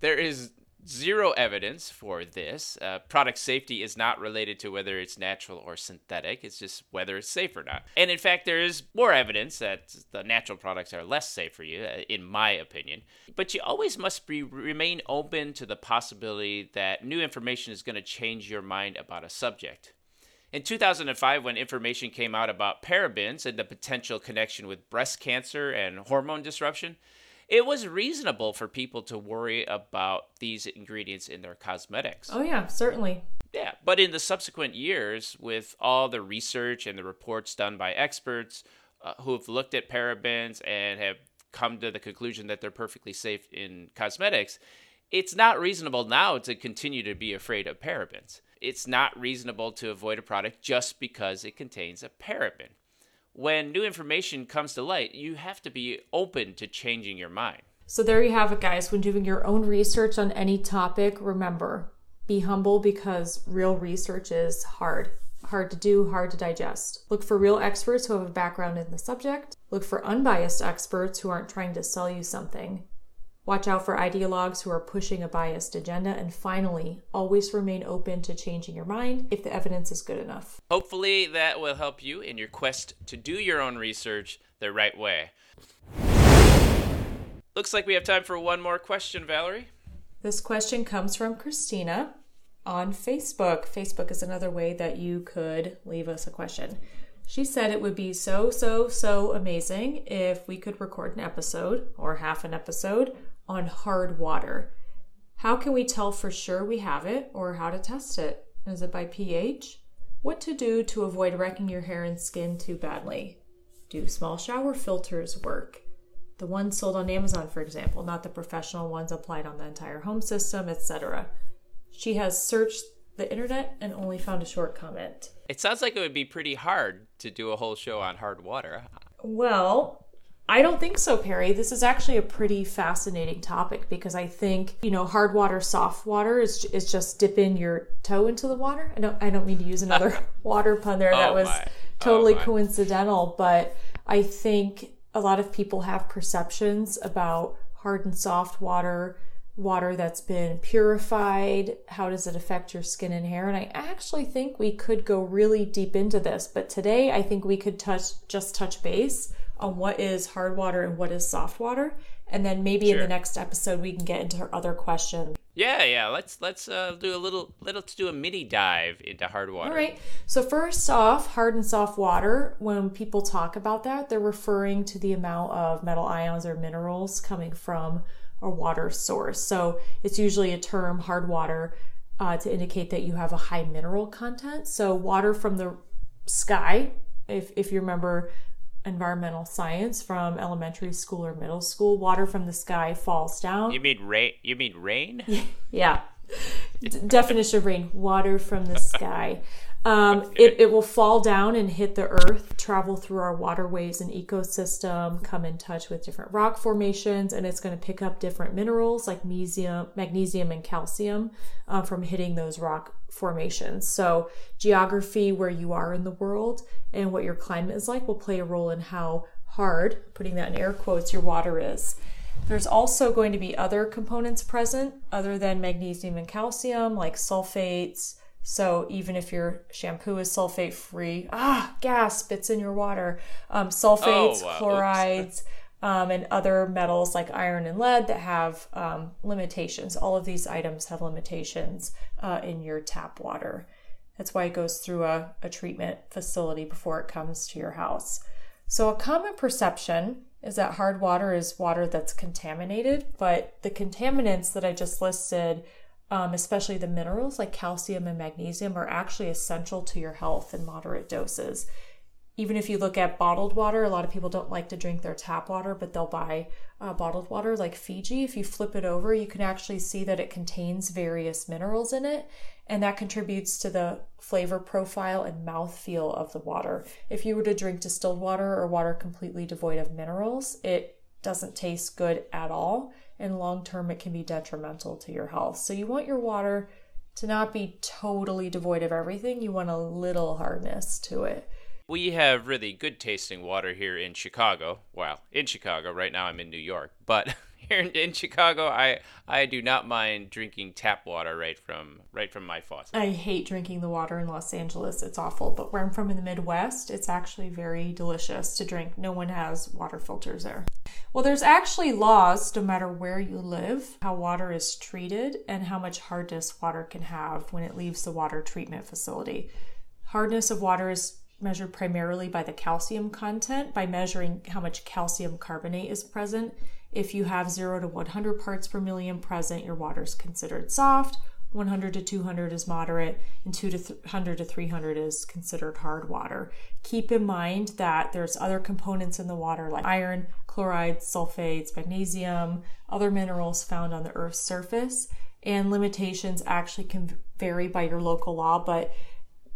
There is zero evidence for this. Uh, product safety is not related to whether it's natural or synthetic, it's just whether it's safe or not. And in fact, there is more evidence that the natural products are less safe for you, uh, in my opinion. But you always must be, remain open to the possibility that new information is going to change your mind about a subject. In 2005, when information came out about parabens and the potential connection with breast cancer and hormone disruption, it was reasonable for people to worry about these ingredients in their cosmetics. Oh, yeah, certainly. Yeah, but in the subsequent years, with all the research and the reports done by experts uh, who have looked at parabens and have come to the conclusion that they're perfectly safe in cosmetics, it's not reasonable now to continue to be afraid of parabens. It's not reasonable to avoid a product just because it contains a paraben when new information comes to light, you have to be open to changing your mind. So there you have it, guys. When doing your own research on any topic, remember be humble because real research is hard. Hard to do, hard to digest. Look for real experts who have a background in the subject. Look for unbiased experts who aren't trying to sell you something. Watch out for ideologues who are pushing a biased agenda. And finally, always remain open to changing your mind if the evidence is good enough. Hopefully, that will help you in your quest to do your own research the right way. Looks like we have time for one more question, Valerie. This question comes from Christina on Facebook. Facebook is another way that you could leave us a question. She said it would be so, so, so amazing if we could record an episode or half an episode on hard water. How can we tell for sure we have it or how to test it? Is it by pH? What to do to avoid wrecking your hair and skin too badly? Do small shower filters work? The ones sold on Amazon, for example, not the professional ones applied on the entire home system, etc. She has searched the internet and only found a short comment. It sounds like it would be pretty hard to do a whole show on hard water. Well, I don't think so, Perry. This is actually a pretty fascinating topic because I think, you know, hard water, soft water is, is just dipping your toe into the water. I don't, I don't mean to use another water pun there. That Oh was my. Oh totally my. coincidental. But I think a lot of people have perceptions about hard and soft water, water that's been purified. How does it affect your skin and hair? And I actually think we could go really deep into this. But today, I think we could touch, just touch base on what is hard water and what is soft water. And then maybe in the next episode, we can get into her other questions. Yeah, yeah. Let's let's uh, do a little little to do a mini dive into hard water. All right. So, first off, hard and soft water, when people talk about that, they're referring to the amount of metal ions or minerals coming from a water source. So, it's usually a term, hard water, uh, to indicate that you have a high mineral content. So, water from the sky, if, if you remember environmental science from elementary school or middle school, water from the sky falls down. You mean rain? You mean rain? Yeah. D- definition of rain water from the sky. Um, it, it will fall down and hit the earth, travel through our waterways and ecosystem, come in touch with different rock formations, and it's going to pick up different minerals like magnesium, magnesium and calcium uh, from hitting those rock formations. So, geography, where you are in the world, and what your climate is like will play a role in how hard, putting that in air quotes, your water is. There's also going to be other components present other than magnesium and calcium, like sulfates. So even if your shampoo is sulfate free, ah, gasp, it's in your water. Um, sulfates, Oh, wow. Chlorides, um, and other metals like iron and lead that have um, limitations. All of these items have limitations uh, in your tap water. That's why it goes through a, a treatment facility before it comes to your house. So, a common perception is that hard water is water that's contaminated, but the contaminants that I just listed, um, especially the minerals like calcium and magnesium, are actually essential to your health in moderate doses. Even if you look at bottled water, a lot of people don't like to drink their tap water, but they'll buy uh, bottled water like Fiji. If you flip it over, you can actually see that it contains various minerals in it, and that contributes to the flavor profile and mouthfeel of the water. If you were to drink distilled water or water completely devoid of minerals, it doesn't taste good at all, and long term, it can be detrimental to your health. So, you want your water to not be totally devoid of everything, you want a little hardness to it. We have really good tasting water here in Chicago. Well, in Chicago. Right now I'm in New York. But here in, Chicago, I I do not mind drinking tap water right from right from my faucet. I hate drinking the water in Los Angeles. It's awful. But where I'm from in the Midwest, it's actually very delicious to drink. No one has water filters there. Well, there's actually laws, no matter where you live, how water is treated and how much hardness water can have when it leaves the water treatment facility. Hardness of water is measured primarily by the calcium content, by measuring how much calcium carbonate is present. If you have 0 to 100 parts per million present, your water is considered soft. 100 to 200 is moderate, and 200 to 300 is considered hard water. Keep in mind that there's other components in the water like iron, chloride, sulfates, magnesium, other minerals found on the Earth's surface, and limitations actually can vary by your local law, but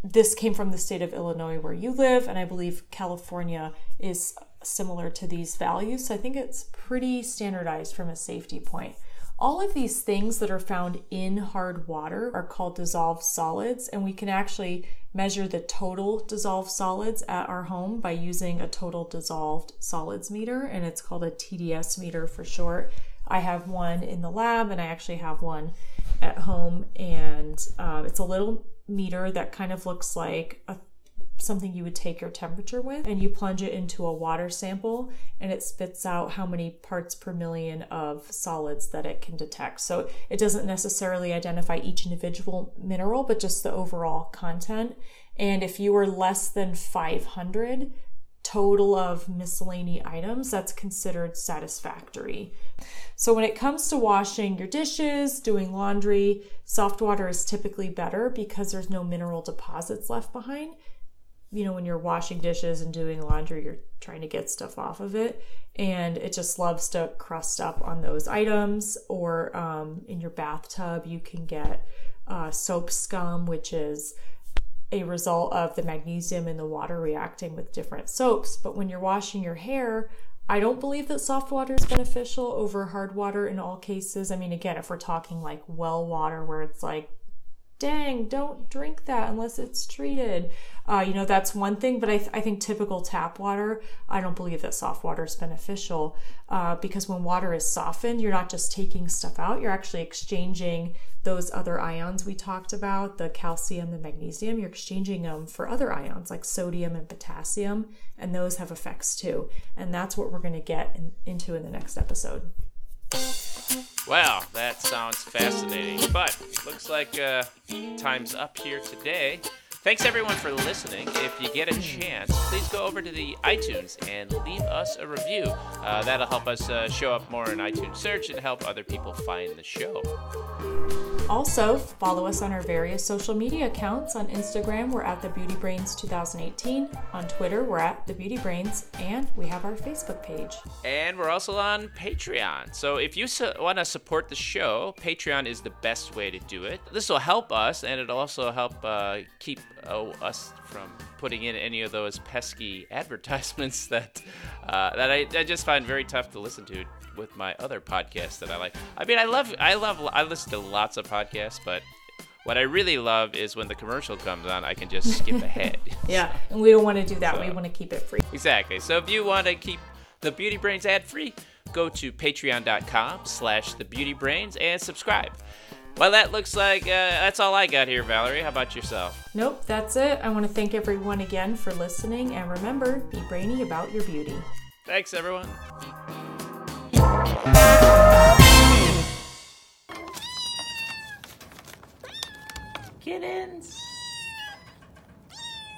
this came from the state of Illinois where you live, and I believe California is similar to these values. So I think it's pretty standardized from a safety point. All of these things that are found in hard water are called dissolved solids, and we can actually measure the total dissolved solids at our home by using a total dissolved solids meter, and it's called a TDS meter for short. I have one in the lab, and I actually have one at home, and uh, it's a little meter that kind of looks like a something you would take your temperature with and you plunge it into a water sample and it spits out how many parts per million of solids that it can detect. So it doesn't necessarily identify each individual mineral but just the overall content. And if you were less than 500 total of miscellany items, that's considered satisfactory. So when it comes to washing your dishes, doing laundry, soft water is typically better because there's no mineral deposits left behind. You know, when you're washing dishes and doing laundry, you're trying to get stuff off of it, and it just loves to crust up on those items. Or um, in your bathtub, you can get uh, soap scum, which is a result of the magnesium in the water reacting with different soaps. But when you're washing your hair, I don't believe that soft water is beneficial over hard water in all cases. I mean, again, if we're talking like well water where it's like, dang, don't drink that unless it's treated. Uh, you know, that's one thing, but I, th- I, think typical tap water, I don't believe that soft water is beneficial uh, because when water is softened, you're not just taking stuff out, you're actually exchanging those other ions we talked about, the calcium and magnesium, you're exchanging them for other ions like sodium and potassium, and those have effects too. And that's what we're going to get in, into in the next episode. Wow, that sounds fascinating. But looks like uh, time's up here today. Thanks everyone for listening. If you get a chance, please go over to the iTunes and leave us a review. Uh, that'll help us uh, show up more in iTunes search and help other people find the show. Also, follow us on our various social media accounts. On Instagram, we're at the Beauty Brains 2018. On Twitter, we're at the Beauty Brains, and we have our Facebook page. And we're also on Patreon. So if you su- want to support the show, Patreon is the best way to do it. This will help us, and it'll also help uh, keep uh, us from putting in any of those pesky advertisements that uh, that I, I just find very tough to listen to with my other podcasts that I like. I mean, I love, I love, I listen to lots of podcasts, but what I really love is when the commercial comes on, I can just skip ahead. yeah, and we don't want to do that. So, we want to keep it free. Exactly. So if you want to keep the Beauty Brains ad free, go to patreon.com slash the beauty brains and subscribe. Well, that looks like uh, that's all I got here, Valerie. How about yourself? Nope, that's it. I want to thank everyone again for listening, and remember, be brainy about your beauty. Thanks, everyone. Kittens.